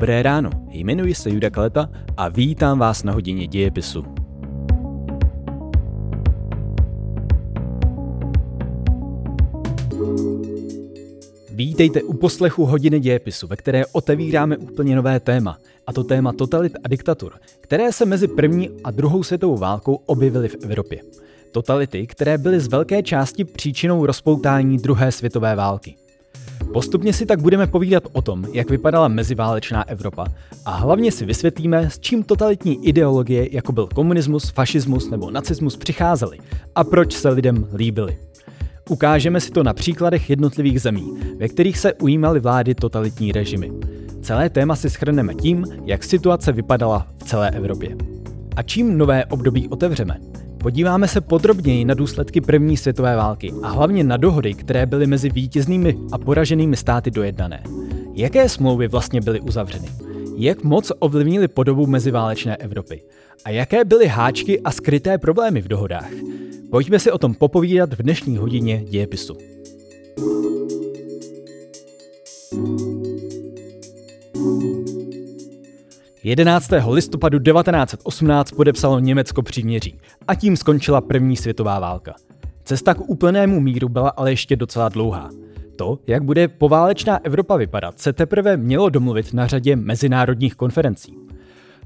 Dobré ráno, jmenuji se Juda Kaleta a vítám vás na hodině dějepisu. Vítejte u poslechu hodiny dějepisu, ve které otevíráme úplně nové téma, a to téma totalit a diktatur, které se mezi první a druhou světovou válkou objevily v Evropě. Totality, které byly z velké části příčinou rozpoutání druhé světové války. Postupně si tak budeme povídat o tom, jak vypadala meziválečná Evropa a hlavně si vysvětlíme, s čím totalitní ideologie, jako byl komunismus, fašismus nebo nacismus, přicházely a proč se lidem líbily. Ukážeme si to na příkladech jednotlivých zemí, ve kterých se ujímaly vlády totalitní režimy. Celé téma si schrneme tím, jak situace vypadala v celé Evropě. A čím nové období otevřeme? Podíváme se podrobněji na důsledky první světové války a hlavně na dohody, které byly mezi vítěznými a poraženými státy dojednané. Jaké smlouvy vlastně byly uzavřeny? Jak moc ovlivnili podobu meziválečné Evropy? A jaké byly háčky a skryté problémy v dohodách? Pojďme si o tom popovídat v dnešní hodině dějepisu. 11. listopadu 1918 podepsalo Německo příměří a tím skončila první světová válka. Cesta k úplnému míru byla ale ještě docela dlouhá. To, jak bude poválečná Evropa vypadat, se teprve mělo domluvit na řadě mezinárodních konferencí.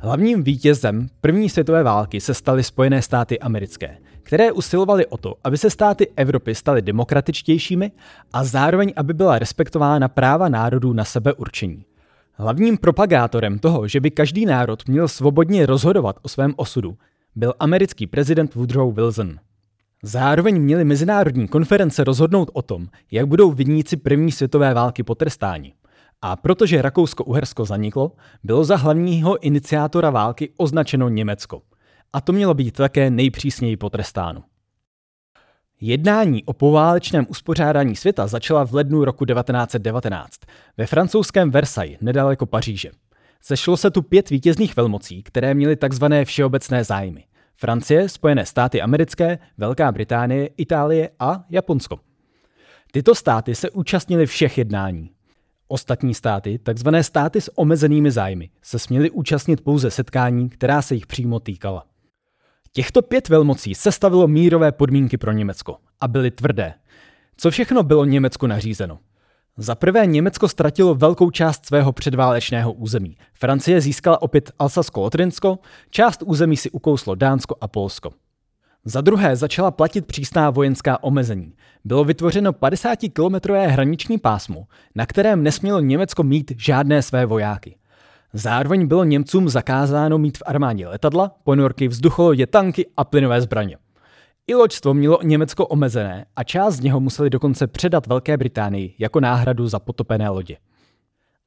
Hlavním vítězem první světové války se staly Spojené státy americké, které usilovaly o to, aby se státy Evropy staly demokratičtějšími a zároveň, aby byla respektována práva národů na sebeurčení. Hlavním propagátorem toho, že by každý národ měl svobodně rozhodovat o svém osudu, byl americký prezident Woodrow Wilson. Zároveň měly mezinárodní konference rozhodnout o tom, jak budou viníci první světové války potrestáni. A protože Rakousko-Uhersko zaniklo, bylo za hlavního iniciátora války označeno Německo. A to mělo být také nejpřísněji potrestáno. Jednání o poválečném uspořádání světa začala v lednu roku 1919 ve francouzském Versailles nedaleko Paříže. Sešlo se tu pět vítězných velmocí, které měly takzvané všeobecné zájmy. Francie, Spojené státy americké, Velká Británie, Itálie a Japonsko. Tyto státy se účastnily všech jednání. Ostatní státy, takzvané státy s omezenými zájmy, se směly účastnit pouze setkání, která se jich přímo týkala. Těchto pět velmocí sestavilo mírové podmínky pro Německo a byly tvrdé. Co všechno bylo Německu nařízeno? Za prvé Německo ztratilo velkou část svého předválečného území. Francie získala opět Alsasko-Lotrinsko, část území si ukouslo Dánsko a Polsko. Za druhé začala platit přísná vojenská omezení. Bylo vytvořeno 50-kilometrové hraniční pásmo, na kterém nesmělo Německo mít žádné své vojáky. Zároveň bylo Němcům zakázáno mít v armádě letadla, ponorky, vzducholodě, tanky a plynové zbraně. I loďstvo mělo Německo omezené a část z něho museli dokonce předat Velké Británii jako náhradu za potopené lodě.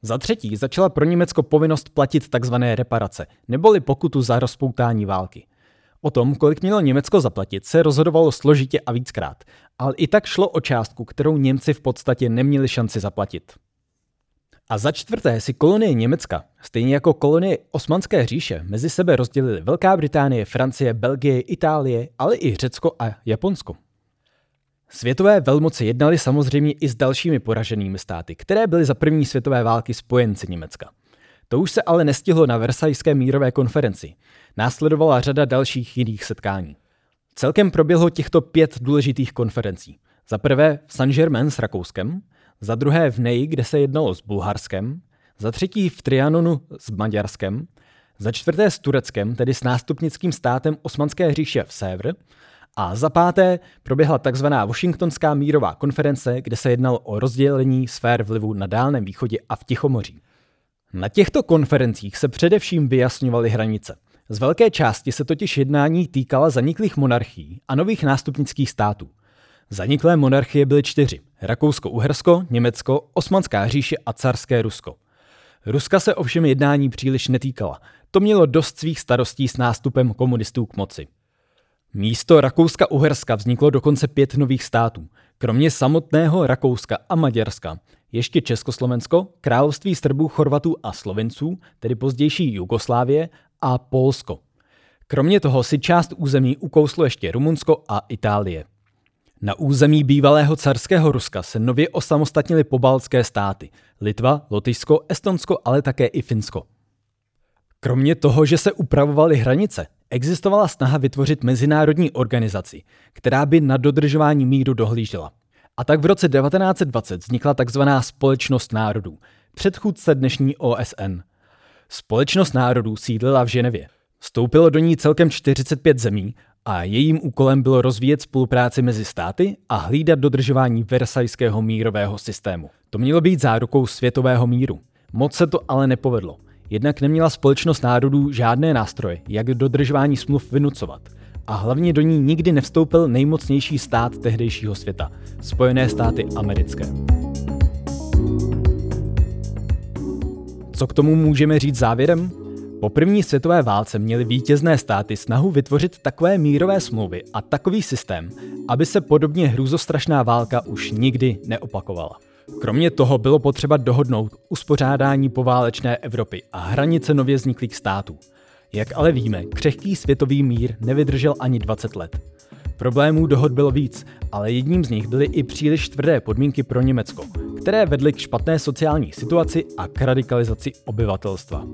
Za třetí začala pro Německo povinnost platit tzv. reparace, neboli pokutu za rozpoutání války. O tom, kolik mělo Německo zaplatit, se rozhodovalo složitě a víckrát, ale i tak šlo o částku, kterou Němci v podstatě neměli šanci zaplatit. A za čtvrté si kolonie Německa, stejně jako kolonie Osmanské říše, mezi sebe rozdělily Velká Británie, Francie, Belgie, Itálie, ale i Řecko a Japonsko. Světové velmoci jednali samozřejmě i s dalšími poraženými státy, které byly za první světové války spojenci Německa. To už se ale nestihlo na Versajské mírové konferenci. Následovala řada dalších jiných setkání. Celkem proběhlo těchto pět důležitých konferencí. Za prvé v Saint-Germain s Rakouskem, za druhé v Neji, kde se jednalo s Bulharskem, za třetí v Trianonu s Maďarskem, za čtvrté s Tureckem, tedy s nástupnickým státem Osmanské říše v Sévr, a za páté proběhla tzv. Washingtonská mírová konference, kde se jednalo o rozdělení sfér vlivu na Dálném východě a v Tichomoří. Na těchto konferencích se především vyjasňovaly hranice. Z velké části se totiž jednání týkala zaniklých monarchií a nových nástupnických států. Zaniklé monarchie byly čtyři. Rakousko-Uhersko, Německo, Osmanská říše a carské Rusko. Ruska se ovšem jednání příliš netýkala. To mělo dost svých starostí s nástupem komunistů k moci. Místo Rakouska-Uherska vzniklo dokonce pět nových států. Kromě samotného Rakouska a Maďarska ještě Československo, království Srbů, Chorvatů a Slovenců, tedy pozdější Jugoslávie a Polsko. Kromě toho si část území ukouslo ještě Rumunsko a Itálie. Na území bývalého carského Ruska se nově osamostatnily pobaltské státy Litva, Lotyšsko, Estonsko, ale také i Finsko. Kromě toho, že se upravovaly hranice, existovala snaha vytvořit mezinárodní organizaci, která by na dodržování míru dohlížela. A tak v roce 1920 vznikla tzv. Společnost národů, předchůdce dnešní OSN. Společnost národů sídlila v Ženevě. Vstoupilo do ní celkem 45 zemí a jejím úkolem bylo rozvíjet spolupráci mezi státy a hlídat dodržování Versajského mírového systému. To mělo být zárukou světového míru. Moc se to ale nepovedlo. Jednak neměla společnost národů žádné nástroje, jak dodržování smluv vynucovat. A hlavně do ní nikdy nevstoupil nejmocnější stát tehdejšího světa, Spojené státy americké. Co k tomu můžeme říct závěrem? Po první světové válce měly vítězné státy snahu vytvořit takové mírové smlouvy a takový systém, aby se podobně hrůzostrašná válka už nikdy neopakovala. Kromě toho bylo potřeba dohodnout uspořádání poválečné Evropy a hranice nově vzniklých států. Jak ale víme, křehký světový mír nevydržel ani 20 let. Problémů dohod bylo víc, ale jedním z nich byly i příliš tvrdé podmínky pro Německo, které vedly k špatné sociální situaci a k radikalizaci obyvatelstva.